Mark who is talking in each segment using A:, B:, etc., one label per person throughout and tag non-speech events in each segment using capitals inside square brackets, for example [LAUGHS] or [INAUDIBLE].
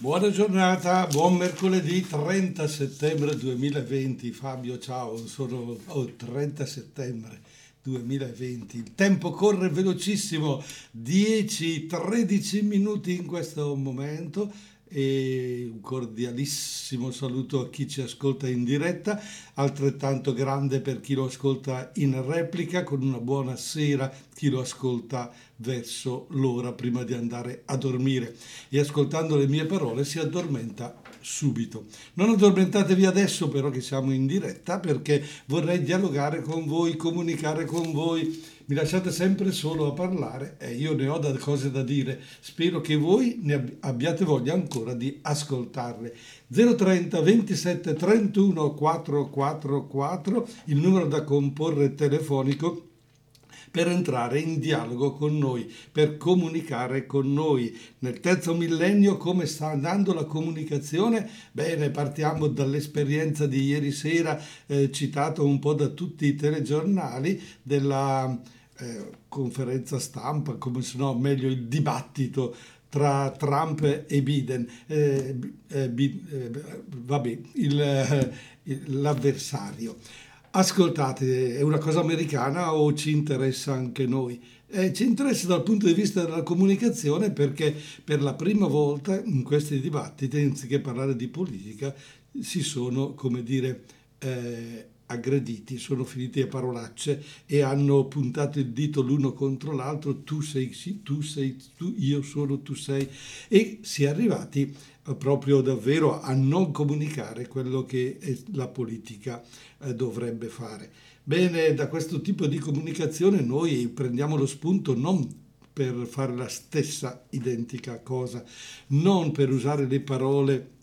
A: Buona giornata, buon mercoledì 30 settembre 2020. Fabio, ciao, sono oh, 30 settembre 2020. Il tempo corre velocissimo, 10-13 minuti in questo momento e un cordialissimo saluto a chi ci ascolta in diretta, altrettanto grande per chi lo ascolta in replica, con una buona sera chi lo ascolta verso l'ora prima di andare a dormire. E ascoltando le mie parole si addormenta subito. Non addormentatevi adesso però che siamo in diretta perché vorrei dialogare con voi, comunicare con voi mi lasciate sempre solo a parlare e io ne ho da cose da dire. Spero che voi ne abbiate voglia ancora di ascoltarle. 030 27 31 444, il numero da comporre telefonico per entrare in dialogo con noi, per comunicare con noi. Nel terzo millennio come sta andando la comunicazione? Bene, partiamo dall'esperienza di ieri sera, eh, citato un po' da tutti i telegiornali, della eh, conferenza stampa, come se no meglio il dibattito tra Trump e Biden. Eh, eh, eh vabbè, il, eh, l'avversario. Ascoltate, è una cosa americana o ci interessa anche noi? Eh, ci interessa dal punto di vista della comunicazione perché per la prima volta in questi dibattiti, anziché parlare di politica, si sono, come dire, eh, aggrediti, sono finiti a parolacce e hanno puntato il dito l'uno contro l'altro, tu sei sì, tu sei tu, io sono, tu sei, e si è arrivati proprio davvero a non comunicare quello che la politica eh, dovrebbe fare. Bene, da questo tipo di comunicazione noi prendiamo lo spunto non per fare la stessa identica cosa, non per usare le parole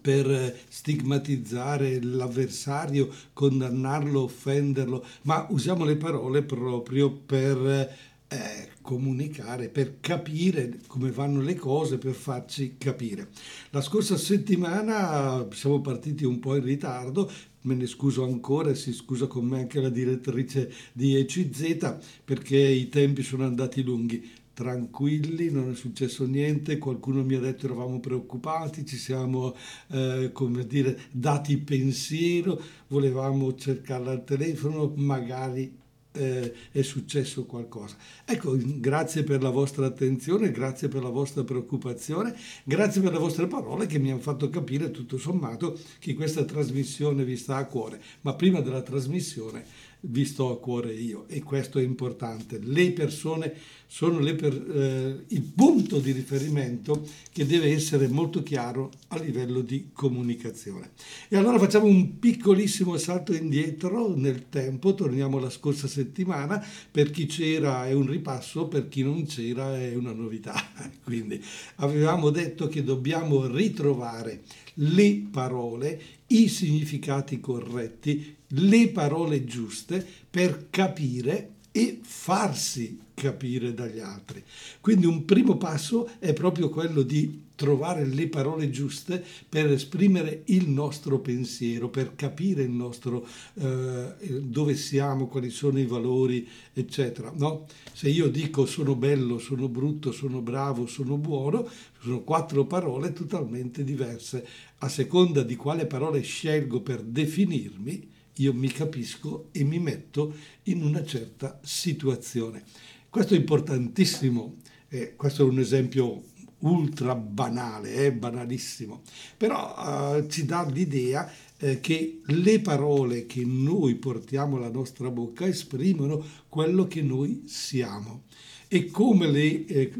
A: per stigmatizzare l'avversario, condannarlo, offenderlo, ma usiamo le parole proprio per eh, comunicare, per capire come vanno le cose, per farci capire. La scorsa settimana siamo partiti un po' in ritardo, me ne scuso ancora e si scusa con me anche la direttrice di ECZ perché i tempi sono andati lunghi tranquilli, non è successo niente, qualcuno mi ha detto eravamo preoccupati, ci siamo, eh, come dire, dati pensiero, volevamo cercarla al telefono, magari eh, è successo qualcosa. Ecco, grazie per la vostra attenzione, grazie per la vostra preoccupazione, grazie per le vostre parole che mi hanno fatto capire tutto sommato che questa trasmissione vi sta a cuore, ma prima della trasmissione vi sto a cuore io e questo è importante. Le persone sono per, eh, il punto di riferimento che deve essere molto chiaro a livello di comunicazione. E allora facciamo un piccolissimo salto indietro nel tempo, torniamo alla scorsa settimana, per chi c'era è un ripasso, per chi non c'era è una novità. [LAUGHS] Quindi avevamo detto che dobbiamo ritrovare le parole, i significati corretti, le parole giuste per capire e farsi capire dagli altri. Quindi un primo passo è proprio quello di trovare le parole giuste per esprimere il nostro pensiero, per capire il nostro eh, dove siamo, quali sono i valori, eccetera. No? Se io dico sono bello, sono brutto, sono bravo, sono buono, sono quattro parole totalmente diverse. A seconda di quale parole scelgo per definirmi, io mi capisco e mi metto in una certa situazione. Questo è importantissimo, eh, questo è un esempio ultra banale, eh, banalissimo, però eh, ci dà l'idea eh, che le parole che noi portiamo alla nostra bocca esprimono quello che noi siamo e come le eh,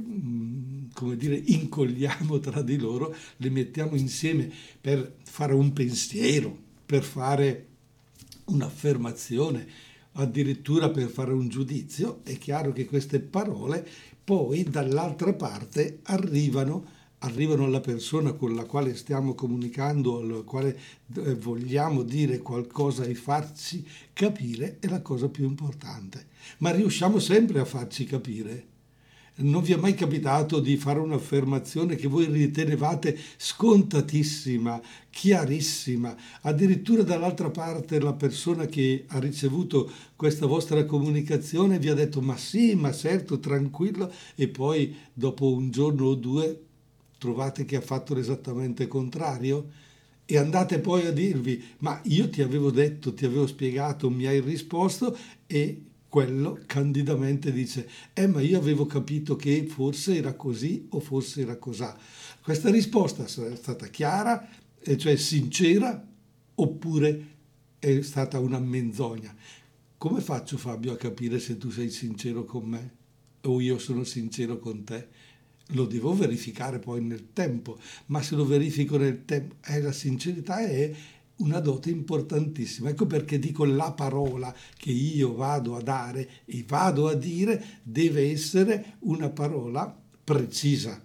A: come dire, incolliamo tra di loro, le mettiamo insieme per fare un pensiero, per fare un'affermazione, addirittura per fare un giudizio, è chiaro che queste parole poi dall'altra parte arrivano arrivano alla persona con la quale stiamo comunicando, alla quale eh, vogliamo dire qualcosa e farci capire, è la cosa più importante. Ma riusciamo sempre a farci capire? Non vi è mai capitato di fare un'affermazione che voi ritenevate scontatissima, chiarissima, addirittura dall'altra parte la persona che ha ricevuto questa vostra comunicazione vi ha detto ma sì, ma certo, tranquillo, e poi dopo un giorno o due trovate che ha fatto l'esattamente contrario? E andate poi a dirvi, ma io ti avevo detto, ti avevo spiegato, mi hai risposto e quello candidamente dice, eh ma io avevo capito che forse era così o forse era cosà. Questa risposta è stata chiara, cioè sincera, oppure è stata una menzogna. Come faccio Fabio a capire se tu sei sincero con me o io sono sincero con te? Lo devo verificare poi nel tempo, ma se lo verifico nel tempo, eh, la sincerità è una dote importantissima. Ecco perché dico la parola che io vado a dare e vado a dire deve essere una parola precisa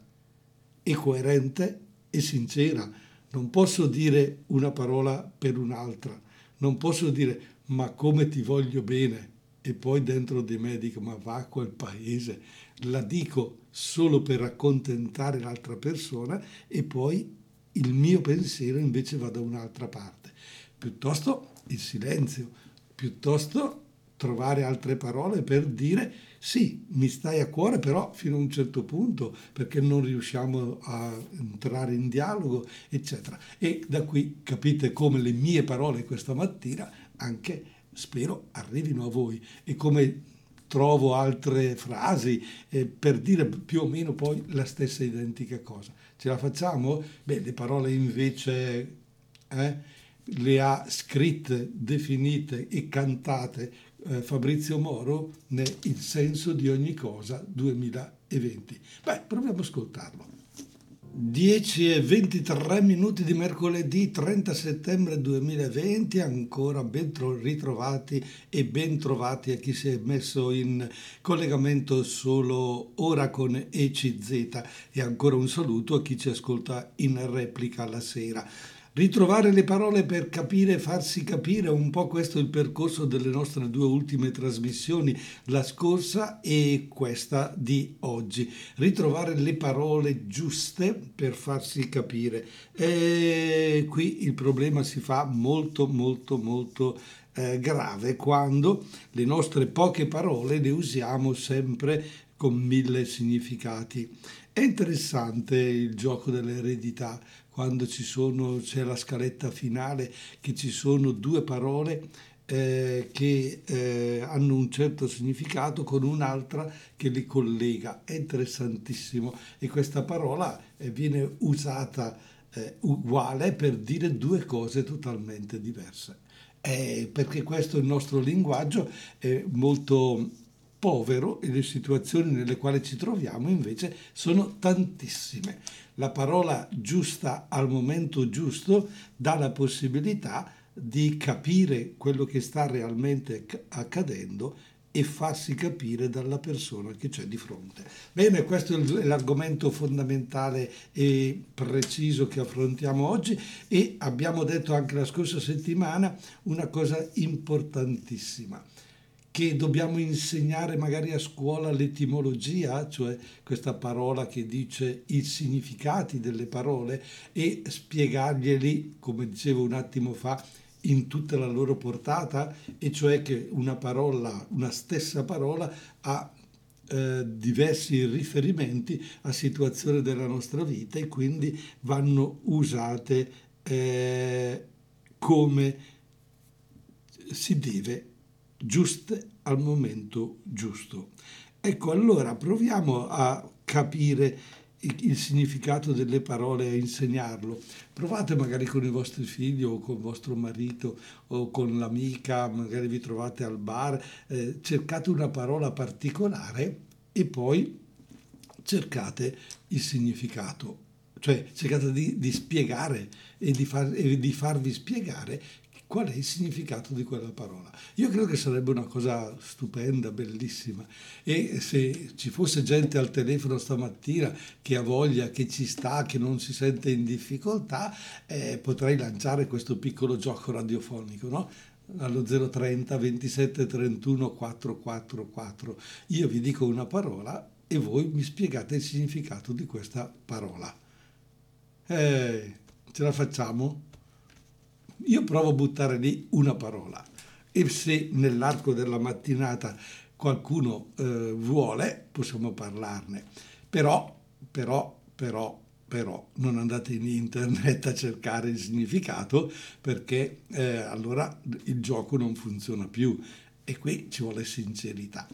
A: e coerente e sincera. Non posso dire una parola per un'altra non posso dire ma come ti voglio bene e poi dentro di me dico ma va a quel paese, la dico solo per accontentare l'altra persona e poi il mio pensiero invece va da un'altra parte. Piuttosto il silenzio, piuttosto trovare altre parole per dire sì, mi stai a cuore, però fino a un certo punto, perché non riusciamo a entrare in dialogo, eccetera. E da qui capite come le mie parole questa mattina anche spero arrivino a voi e come trovo altre frasi eh, per dire più o meno poi la stessa identica cosa. Ce la facciamo? Beh, le parole invece eh, le ha scritte, definite e cantate eh, Fabrizio Moro nel Il senso di ogni cosa 2020. Beh, proviamo ad ascoltarlo. 10 e 23 minuti di mercoledì 30 settembre 2020, ancora ben ritrovati e ben trovati a chi si è messo in collegamento solo ora con ECZ e ancora un saluto a chi ci ascolta in replica la sera. Ritrovare le parole per capire e farsi capire, un po' questo è il percorso delle nostre due ultime trasmissioni, la scorsa e questa di oggi. Ritrovare le parole giuste per farsi capire. E qui il problema si fa molto molto molto eh, grave quando le nostre poche parole le usiamo sempre con mille significati. È interessante il gioco dell'eredità quando sono, c'è la scaletta finale, che ci sono due parole eh, che eh, hanno un certo significato con un'altra che li collega. È interessantissimo e questa parola eh, viene usata eh, uguale per dire due cose totalmente diverse. Eh, perché questo è il nostro linguaggio, è molto povero e le situazioni nelle quali ci troviamo invece sono tantissime. La parola giusta al momento giusto dà la possibilità di capire quello che sta realmente accadendo e farsi capire dalla persona che c'è di fronte. Bene, questo è l'argomento fondamentale e preciso che affrontiamo oggi e abbiamo detto anche la scorsa settimana una cosa importantissima che dobbiamo insegnare magari a scuola l'etimologia, cioè questa parola che dice i significati delle parole e spiegarglieli, come dicevo un attimo fa, in tutta la loro portata, e cioè che una parola, una stessa parola ha eh, diversi riferimenti a situazioni della nostra vita e quindi vanno usate eh, come si deve giuste al momento giusto. Ecco, allora proviamo a capire il significato delle parole a insegnarlo. Provate magari con i vostri figli o con vostro marito o con l'amica, magari vi trovate al bar, eh, cercate una parola particolare e poi cercate il significato, cioè cercate di, di spiegare e di, far, e di farvi spiegare qual è il significato di quella parola. Io credo che sarebbe una cosa stupenda, bellissima e se ci fosse gente al telefono stamattina che ha voglia, che ci sta, che non si sente in difficoltà, eh, potrei lanciare questo piccolo gioco radiofonico, no? allo 030 27 31 444. Io vi dico una parola e voi mi spiegate il significato di questa parola. Eh, ce la facciamo? Io provo a buttare lì una parola e se nell'arco della mattinata qualcuno eh, vuole possiamo parlarne. Però, però, però però non andate in internet a cercare il significato perché eh, allora il gioco non funziona più e qui ci vuole sincerità.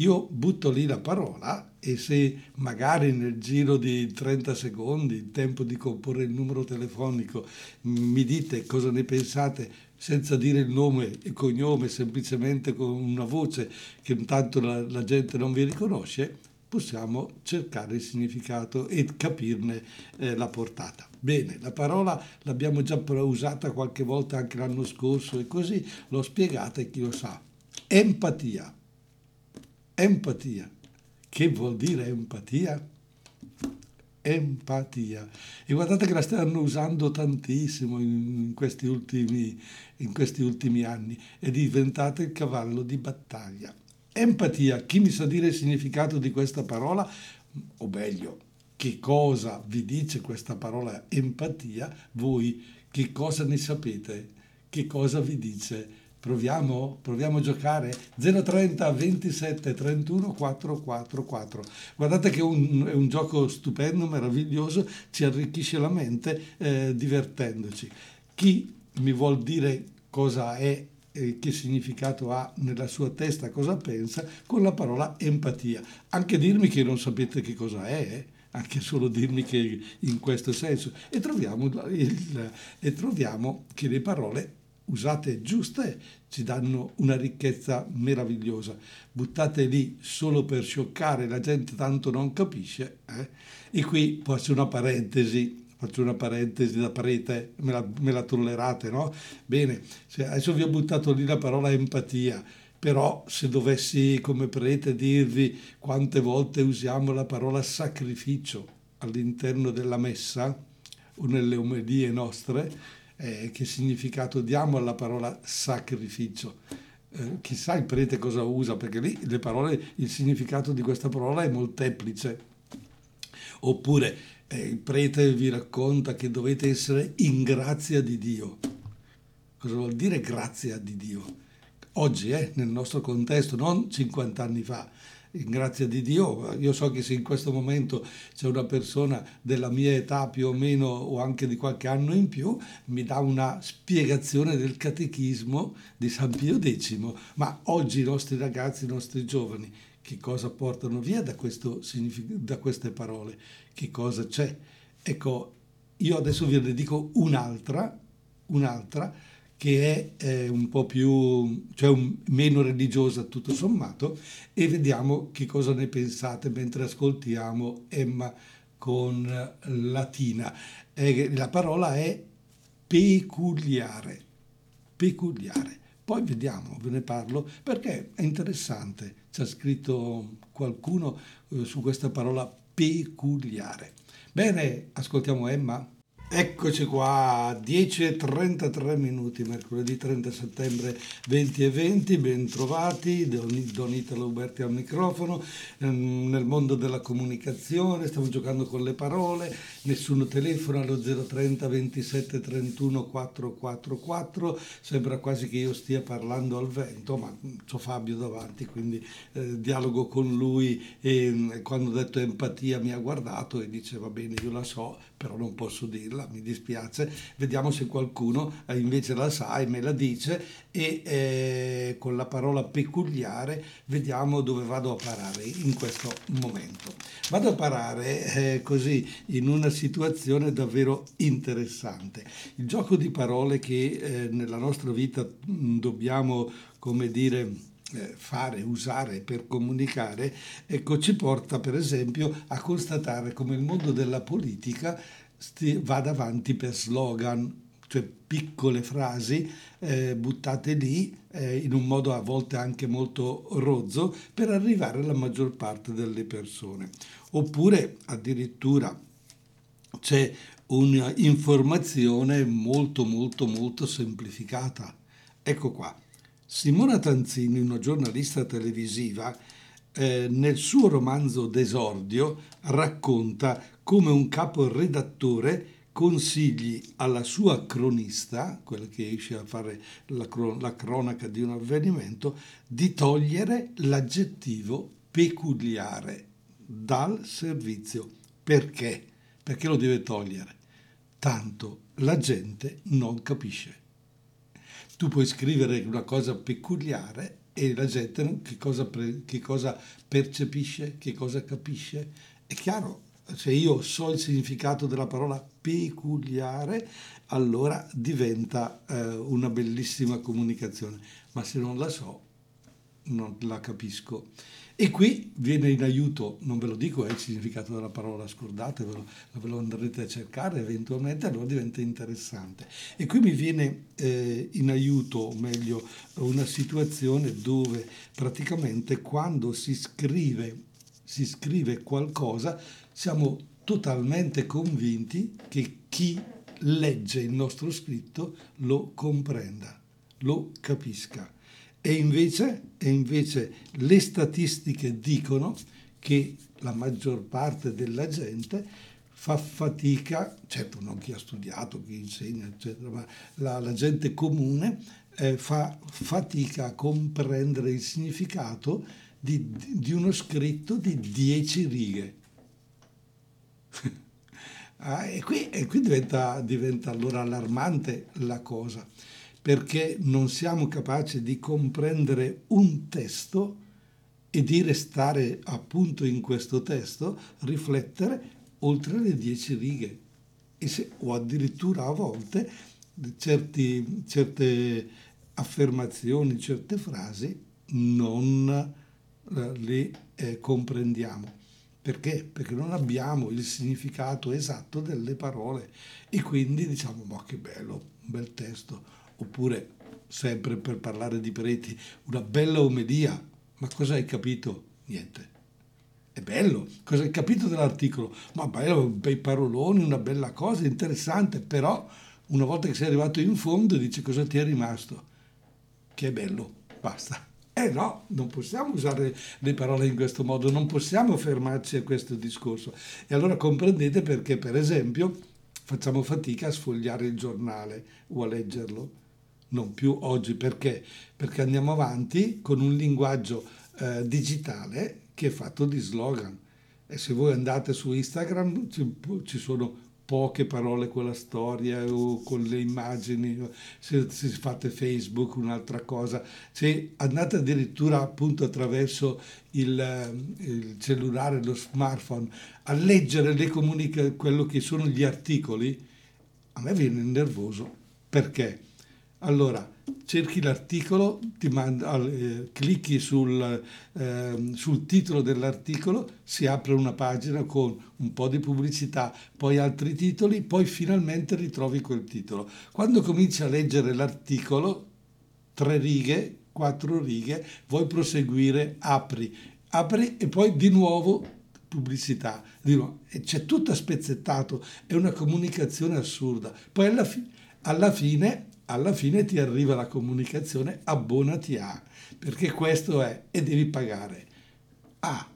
A: Io butto lì la parola e se magari nel giro di 30 secondi, il tempo di comporre il numero telefonico, mi dite cosa ne pensate senza dire il nome e cognome, semplicemente con una voce che intanto la, la gente non vi riconosce, possiamo cercare il significato e capirne eh, la portata. Bene, la parola l'abbiamo già usata qualche volta anche l'anno scorso e così l'ho spiegata e chi lo sa. Empatia. Empatia. Che vuol dire empatia? Empatia. E guardate che la stanno usando tantissimo in questi ultimi, in questi ultimi anni. È diventata il cavallo di battaglia. Empatia. Chi mi sa dire il significato di questa parola? O meglio, che cosa vi dice questa parola empatia? Voi che cosa ne sapete? Che cosa vi dice? Proviamo? Proviamo a giocare? 030 27 31 444. Guardate che un, è un gioco stupendo, meraviglioso, ci arricchisce la mente eh, divertendoci. Chi mi vuol dire cosa è eh, che significato ha nella sua testa, cosa pensa, con la parola empatia. Anche dirmi che non sapete che cosa è, eh? anche solo dirmi che in questo senso. E troviamo, il, e troviamo che le parole usate giuste ci danno una ricchezza meravigliosa. Buttate lì solo per scioccare, la gente tanto non capisce. Eh? E qui faccio una parentesi, faccio una parentesi da prete, me la, me la tollerate, no? Bene, adesso vi ho buttato lì la parola empatia, però se dovessi come prete dirvi quante volte usiamo la parola sacrificio all'interno della messa o nelle omelie nostre, eh, che significato diamo alla parola sacrificio. Eh, chissà il prete cosa usa, perché lì le parole, il significato di questa parola è molteplice. Oppure eh, il prete vi racconta che dovete essere in grazia di Dio. Cosa vuol dire grazia di Dio? Oggi, nel nostro contesto, non 50 anni fa in grazia di Dio, io so che se in questo momento c'è una persona della mia età più o meno o anche di qualche anno in più, mi dà una spiegazione del catechismo di San Pio X, ma oggi i nostri ragazzi, i nostri giovani, che cosa portano via da, questo, da queste parole? Che cosa c'è? Ecco, io adesso ve ne dico un'altra, un'altra che è eh, un po' più, cioè un, meno religiosa tutto sommato, e vediamo che cosa ne pensate mentre ascoltiamo Emma con Latina. Eh, la parola è peculiare, peculiare. Poi vediamo, ve ne parlo, perché è interessante. C'è scritto qualcuno eh, su questa parola peculiare. Bene, ascoltiamo Emma. Eccoci qua, 10.33 minuti, mercoledì 30 settembre 2020, ben trovati, Don Italo Uberti al microfono, ehm, nel mondo della comunicazione, stiamo giocando con le parole, nessuno telefona allo 030 27 31 444, sembra quasi che io stia parlando al vento, ma ho Fabio davanti, quindi eh, dialogo con lui. E mm, quando ho detto empatia mi ha guardato e dice va bene, io la so, però non posso dirla, mi dispiace, vediamo se qualcuno eh, invece la sa e me la dice e eh, con la parola peculiare vediamo dove vado a parare in questo momento. Vado a parare eh, così in una situazione davvero interessante. Il gioco di parole che eh, nella nostra vita mh, mm, dobbiamo, come dire, eh, fare, usare per comunicare, ecco, ci porta per esempio a constatare come il mondo della politica sti, vada avanti per slogan, cioè piccole frasi eh, buttate lì eh, in un modo a volte anche molto rozzo per arrivare alla maggior parte delle persone. Oppure addirittura c'è un'informazione molto molto molto semplificata. Ecco qua. Simona Tanzini, una giornalista televisiva, eh, nel suo romanzo D'esordio racconta come un caporedattore consigli alla sua cronista, quella che esce a fare la, cron- la cronaca di un avvenimento, di togliere l'aggettivo peculiare dal servizio. Perché? Perché lo deve togliere? Tanto la gente non capisce. Tu puoi scrivere una cosa peculiare e la gente che cosa, che cosa percepisce, che cosa capisce. È chiaro, se io so il significato della parola peculiare, allora diventa eh, una bellissima comunicazione, ma se non la so, non la capisco. E qui viene in aiuto, non ve lo dico, è il significato della parola, scordatevelo, ve lo andrete a cercare eventualmente, allora diventa interessante. E qui mi viene eh, in aiuto, o meglio, una situazione dove praticamente quando si scrive, si scrive qualcosa, siamo totalmente convinti che chi legge il nostro scritto lo comprenda, lo capisca. E invece, e invece le statistiche dicono che la maggior parte della gente fa fatica, certo non chi ha studiato, chi insegna, eccetera, ma la, la gente comune eh, fa fatica a comprendere il significato di, di uno scritto di dieci righe. Ah, e, qui, e qui diventa, diventa allora allarmante la cosa perché non siamo capaci di comprendere un testo e di restare appunto in questo testo, riflettere oltre le dieci righe se, o addirittura a volte certi, certe affermazioni, certe frasi non eh, le eh, comprendiamo. Perché? Perché non abbiamo il significato esatto delle parole e quindi diciamo ma che bello, un bel testo, oppure sempre per parlare di preti, una bella omelia. Ma cosa hai capito? Niente. È bello, cosa hai capito dell'articolo? Ma bello, bei paroloni, una bella cosa, interessante, però una volta che sei arrivato in fondo dici cosa ti è rimasto? Che è bello, basta. Eh no, non possiamo usare le parole in questo modo, non possiamo fermarci a questo discorso. E allora comprendete perché, per esempio, facciamo fatica a sfogliare il giornale o a leggerlo non più oggi perché? Perché andiamo avanti con un linguaggio eh, digitale che è fatto di slogan. E se voi andate su Instagram ci, ci sono poche parole con la storia o con le immagini, se, se fate Facebook un'altra cosa, se andate addirittura appunto attraverso il, il cellulare, lo smartphone, a leggere le comunica- quello che sono gli articoli, a me viene nervoso. Perché? Allora, cerchi l'articolo, ti manda, eh, clicchi sul, eh, sul, titolo dell'articolo, si apre una pagina con un po' di pubblicità, poi altri titoli, poi finalmente ritrovi quel titolo. Quando cominci a leggere l'articolo, tre righe, quattro righe, vuoi proseguire, apri, apri e poi di nuovo pubblicità. E c'è tutto spezzettato, è una comunicazione assurda. Poi alla, fi- alla fine alla fine ti arriva la comunicazione abbonati a, perché questo è e devi pagare. Ah,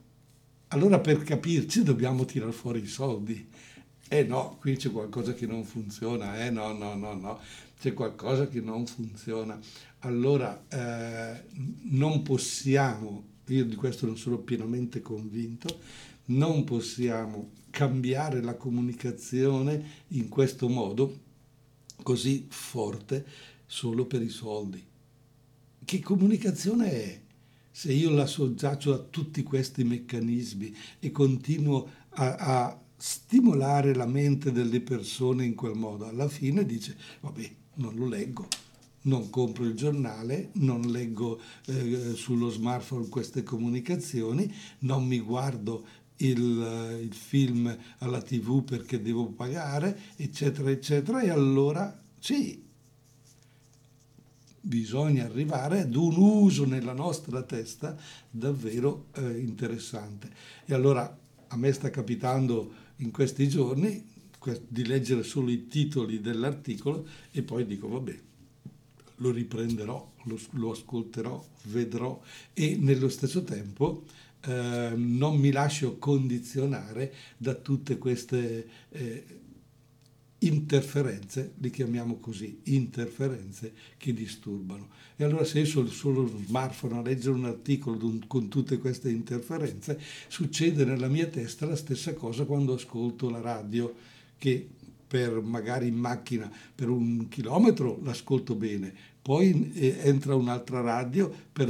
A: allora per capirci dobbiamo tirare fuori i soldi. Eh no, qui c'è qualcosa che non funziona, eh no, no, no, no, c'è qualcosa che non funziona. Allora eh, non possiamo, io di questo non sono pienamente convinto, non possiamo cambiare la comunicazione in questo modo così forte solo per i soldi. Che comunicazione è? Se io la soggiaccio a tutti questi meccanismi e continuo a, a stimolare la mente delle persone in quel modo, alla fine dice, vabbè, non lo leggo, non compro il giornale, non leggo eh, sullo smartphone queste comunicazioni, non mi guardo il, il, film alla tv perché devo pagare, eccetera, eccetera, e allora sì, bisogna arrivare ad un uso nella nostra testa davvero eh, interessante. E allora a me sta capitando in questi giorni di leggere solo i titoli dell'articolo e poi dico vabbè, lo riprenderò, lo, lo ascolterò, vedrò e nello stesso tempo eh, non mi lascio condizionare da tutte queste eh, interferenze, li chiamiamo così, interferenze che disturbano. E allora se io solo uno smartphone a leggere un articolo con tutte queste interferenze, succede nella mia testa la stessa cosa quando ascolto la radio, che per magari in macchina per un chilometro l'ascolto bene, poi eh, entra un'altra radio per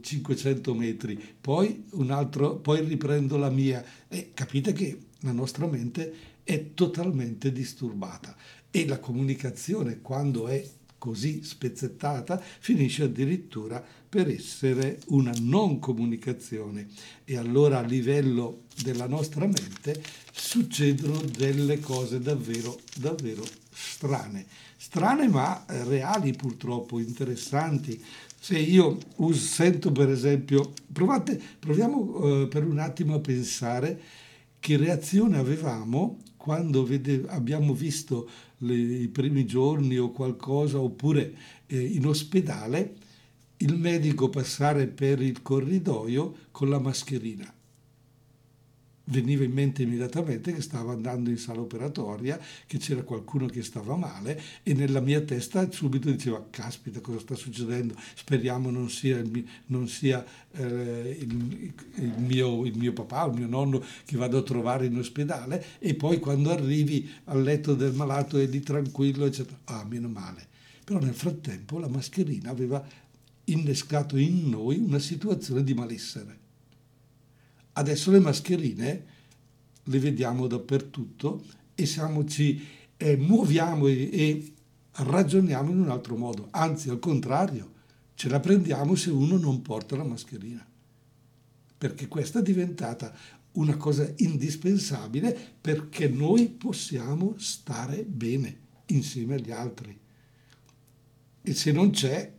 A: 500 eh, metri, poi, altro, poi riprendo la mia. E capite che la nostra mente è totalmente disturbata e la comunicazione quando è così spezzettata finisce addirittura per essere una non comunicazione. E allora a livello della nostra mente succedono delle cose davvero davvero strane. Strane ma reali purtroppo interessanti. Se io sento per esempio provate proviamo eh, per un attimo a pensare che reazione avevamo quando vede, abbiamo visto le, i primi giorni o qualcosa, oppure eh, in ospedale, il medico passare per il corridoio con la mascherina veniva in mente immediatamente che stavo andando in sala operatoria, che c'era qualcuno che stava male e nella mia testa subito diceva caspita cosa sta succedendo, speriamo non sia, il, non sia eh, il, il, mio, il mio papà o il mio nonno che vado a trovare in ospedale e poi quando arrivi al letto del malato è lì tranquillo eccetera, ah meno male. Però nel frattempo la mascherina aveva innescato in noi una situazione di malessere Adesso le mascherine le vediamo dappertutto e siamo, ci eh, muoviamo e, e ragioniamo in un altro modo, anzi al contrario, ce la prendiamo se uno non porta la mascherina, perché questa è diventata una cosa indispensabile perché noi possiamo stare bene insieme agli altri. E se non c'è,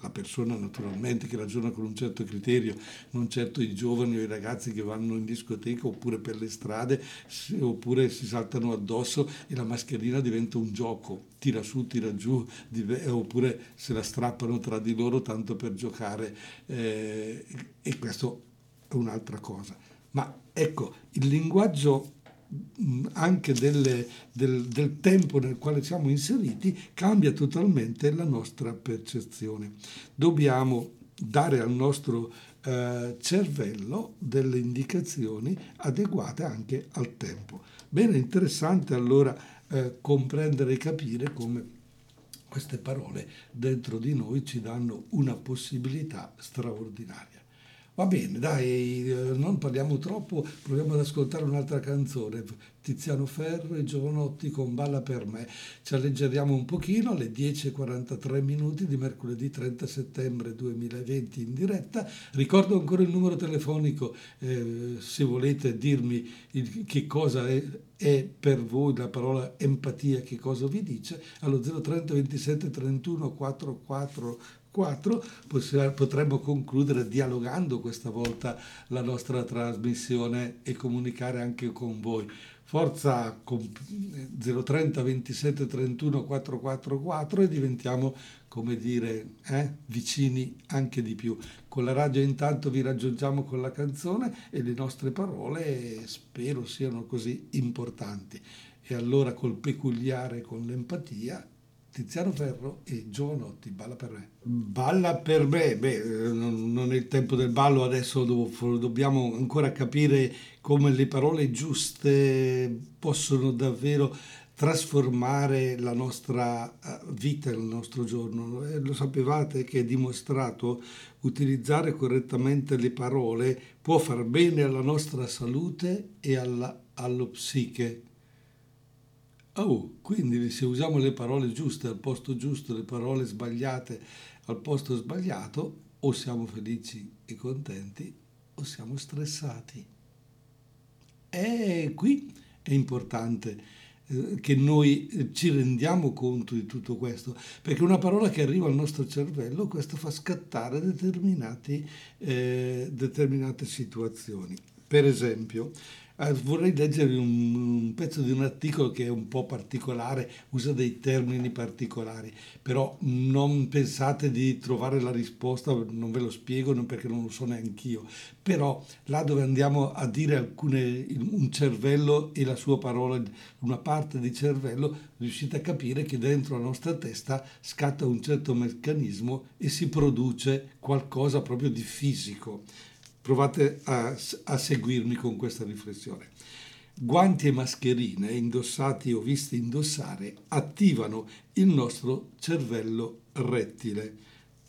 A: la persona naturalmente che ragiona con un certo criterio, non certo i giovani o i ragazzi che vanno in discoteca oppure per le strade oppure si saltano addosso e la mascherina diventa un gioco, tira su, tira giù, oppure se la strappano tra di loro tanto per giocare eh, e questo è un'altra cosa. Ma ecco, il linguaggio anche delle, del, del, tempo nel quale siamo inseriti cambia totalmente la nostra percezione. Dobbiamo dare al nostro eh, cervello delle indicazioni adeguate anche al tempo. Bene, interessante allora eh, comprendere e capire come queste parole dentro di noi ci danno una possibilità straordinaria. Va bene, dai, eh, non parliamo troppo, proviamo ad ascoltare un'altra canzone. Tiziano Ferro e Giovanotti con Balla per me. Ci alleggeriamo un pochino alle 10.43 minuti di mercoledì 30 settembre 2020 in diretta. Ricordo ancora il numero telefonico eh, se volete dirmi il, che cosa è, è, per voi la parola empatia, che cosa vi dice, allo 030 27 31 44 4 potremmo concludere dialogando questa volta la nostra trasmissione e comunicare anche con voi. Forza 030 27 31 444 e diventiamo, come dire, eh, vicini anche di più. Con la radio intanto vi raggiungiamo con la canzone e le nostre parole spero siano così importanti. E allora col peculiare, con l'empatia, Tiziano Ferro e Giovanotti, Balla per me. Balla per me, beh, non è il tempo del ballo, adesso dobbiamo ancora capire come le parole giuste possono davvero trasformare la nostra eh, vita, il nostro giorno. Eh, lo sapevate che è dimostrato utilizzare correttamente le parole può far bene alla nostra salute e alla, allo psiche. Oh, quindi se usiamo le parole giuste al posto giusto, le parole sbagliate al posto sbagliato, o siamo felici e contenti o siamo stressati. E qui è importante eh, che noi eh, ci rendiamo conto di tutto questo, perché una parola che arriva al nostro cervello, questo fa scattare eh, determinate situazioni. Per esempio, Eh, vorrei leggere un, un, pezzo di un articolo che è un po' particolare, usa dei termini particolari, però non pensate di trovare la risposta, non ve lo spiego perché non lo so neanch'io, però là dove andiamo a dire alcune, un cervello e la sua parola, una parte di cervello, riuscite a capire che dentro la nostra testa scatta un certo meccanismo e si produce qualcosa proprio di fisico. Provate a, a seguirmi con questa riflessione. Guanti e mascherine indossati o visti indossare attivano il nostro cervello rettile.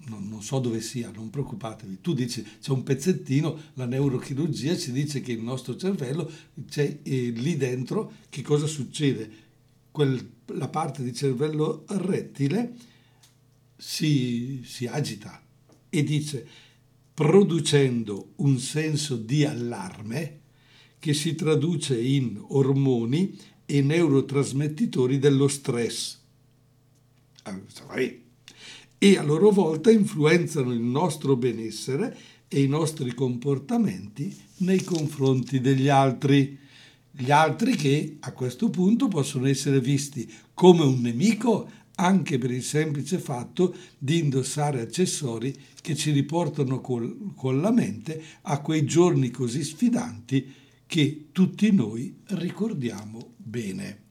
A: Non, non, so dove sia, non preoccupatevi. Tu dici c'è un pezzettino, la neurochirurgia ci dice che il nostro cervello c'è eh, lì dentro, che cosa succede? Quel, la parte di cervello rettile si, si agita e dice producendo un senso di allarme che si traduce in ormoni e neurotrasmettitori dello stress. Ah, e a loro volta influenzano il nostro benessere e i nostri comportamenti nei confronti degli altri. Gli altri che a questo punto possono essere visti come un nemico anche per il semplice fatto di indossare accessori che ci riportano col, con la mente a quei giorni così sfidanti che tutti noi ricordiamo bene.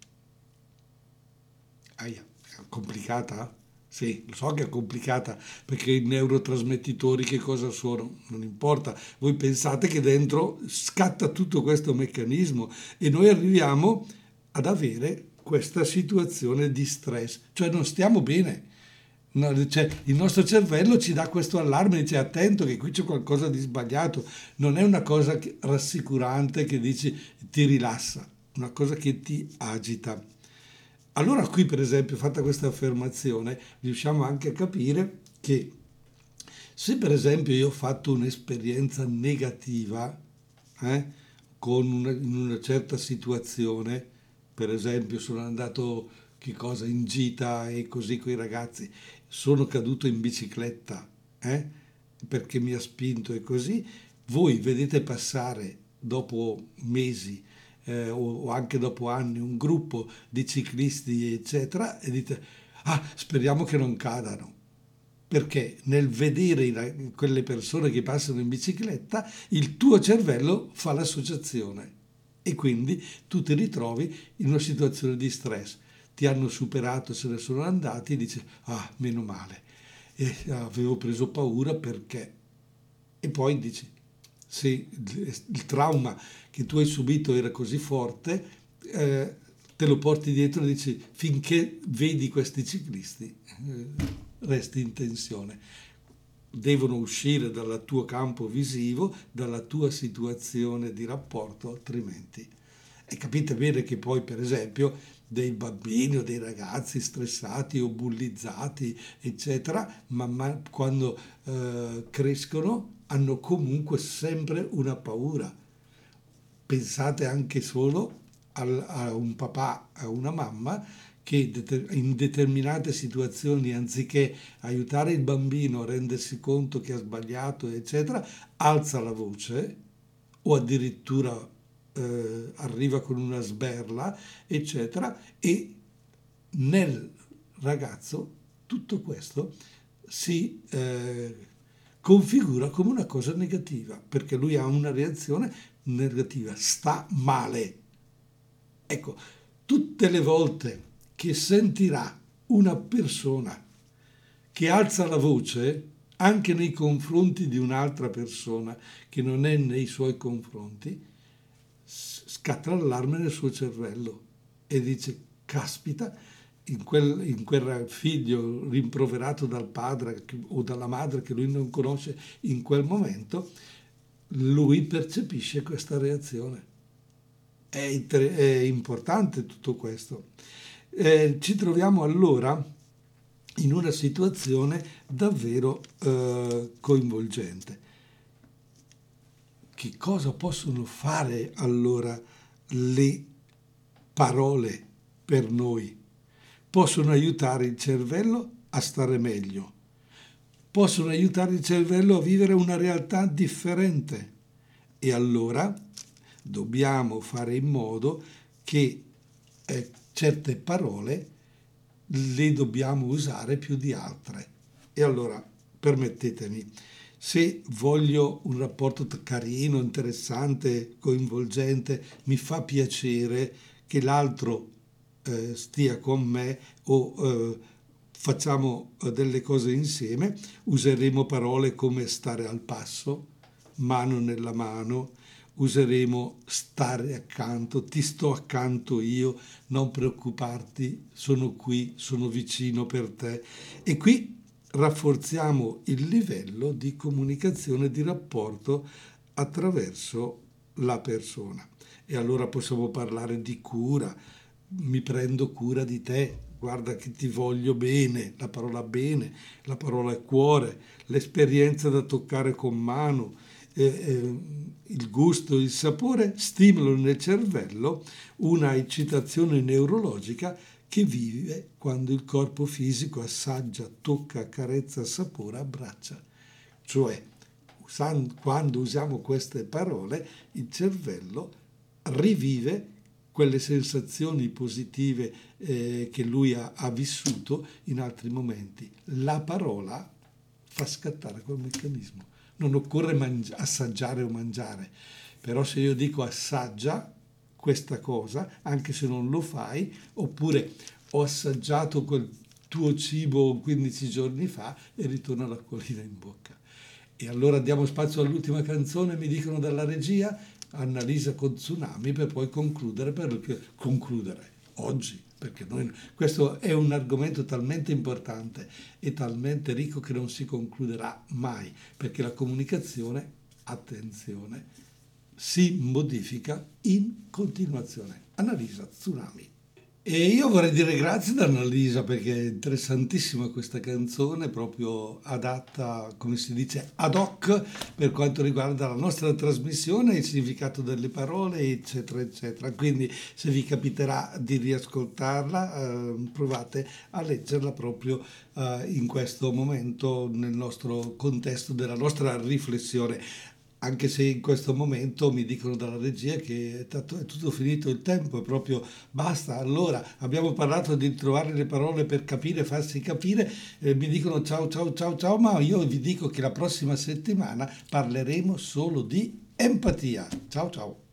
A: Aia, complicata? Sì, lo so che è complicata perché i neurotrasmettitori che cosa sono? Non importa, voi pensate che dentro scatta tutto questo meccanismo e noi arriviamo ad avere questa situazione di stress, cioè non stiamo bene. No, cioè, il nostro cervello ci dà questo allarme, dice attento che qui c'è qualcosa di sbagliato, non è una cosa rassicurante che dici ti rilassa, una cosa che ti agita. Allora qui per esempio, fatta questa affermazione, riusciamo anche a capire che se per esempio io ho fatto un'esperienza negativa eh, una, in una certa situazione, per esempio sono andato che cosa, in gita e così con i ragazzi, sono caduto in bicicletta eh, perché mi ha spinto e così, voi vedete passare dopo mesi eh, o, o anche dopo anni un gruppo di ciclisti eccetera e dite ah speriamo che non cadano. Perché nel vedere quelle persone che passano in bicicletta il tuo cervello fa l'associazione e quindi tu ti ritrovi in una situazione di stress. Ti hanno superato, se ne sono andati e dici, ah, meno male, e avevo preso paura perché... E poi dici, se il trauma che tu hai subito era così forte, eh, te lo porti dietro e dici, finché vedi questi ciclisti, eh, resti in tensione devono uscire dal tuo campo visivo, dalla tua situazione di rapporto, altrimenti. E capite bene che poi, per esempio, dei bambini o dei ragazzi stressati o bullizzati, eccetera, man quando eh, crescono hanno comunque sempre una paura. Pensate anche solo a un papà, a una mamma che in determinate situazioni, anziché aiutare il bambino a rendersi conto che ha sbagliato, eccetera, alza la voce o addirittura eh, arriva con una sberla, eccetera, e nel ragazzo tutto questo si eh, configura come una cosa negativa, perché lui ha una reazione negativa, sta male. Ecco, tutte le volte che sentirà una persona che alza la voce anche nei confronti di un'altra persona che non è nei suoi confronti, scatta l'allarme nel suo cervello e dice, caspita, in quel, in quel, figlio rimproverato dal padre o dalla madre che lui non conosce in quel momento, lui percepisce questa reazione. È, è importante tutto questo eh, ci troviamo allora in una situazione davvero eh, coinvolgente. Che cosa possono fare allora le parole per noi? Possono aiutare il cervello a stare meglio, possono aiutare il cervello a vivere una realtà differente e allora dobbiamo fare in modo che eh, certe parole le dobbiamo usare più di altre. E allora, permettetemi, se voglio un rapporto carino, interessante, coinvolgente, mi fa piacere che l'altro eh, stia con me o eh, facciamo eh, delle cose insieme, useremo parole come stare al passo, mano nella mano, useremo stare accanto, ti sto accanto io, non preoccuparti, sono qui, sono vicino per te. E qui rafforziamo il livello di comunicazione, di rapporto attraverso la persona. E allora possiamo parlare di cura, mi prendo cura di te, guarda che ti voglio bene, la parola bene, la parola cuore, l'esperienza da toccare con mano, eh, il gusto, il sapore stimolano nel cervello una eccitazione neurologica che vive quando il corpo fisico assaggia, tocca, carezza, sapora, abbraccia. Cioè, quando usiamo queste parole, il cervello rivive quelle sensazioni positive eh, che lui ha, ha vissuto in altri momenti. La parola fa scattare quel meccanismo. Non occorre mangi- assaggiare o mangiare, però se io dico assaggia questa cosa, anche se non lo fai, oppure ho assaggiato quel tuo cibo 15 giorni fa e ritorna l'acquolina in bocca. E allora diamo spazio all'ultima canzone, mi dicono dalla regia, Annalisa con Tsunami per poi concludere, per concludere oggi, perché noi, questo è un argomento talmente importante e talmente ricco che non si concluderà mai, perché la comunicazione, attenzione, si modifica in continuazione. Annalisa Tsunami. E io vorrei dire grazie ad Annalisa perché è interessantissima questa canzone, proprio adatta, come si dice, ad hoc per quanto riguarda la nostra trasmissione, il significato delle parole, eccetera, eccetera. Quindi se vi capiterà di riascoltarla, eh, provate a leggerla proprio eh, in questo momento nel nostro contesto della nostra riflessione anche se in questo momento mi dicono dalla regia che è, tutto, finito il tempo, è proprio basta. Allora abbiamo parlato di trovare le parole per capire, farsi capire, eh, mi dicono ciao ciao ciao ciao, ma io vi dico che la prossima settimana parleremo solo di empatia. Ciao ciao.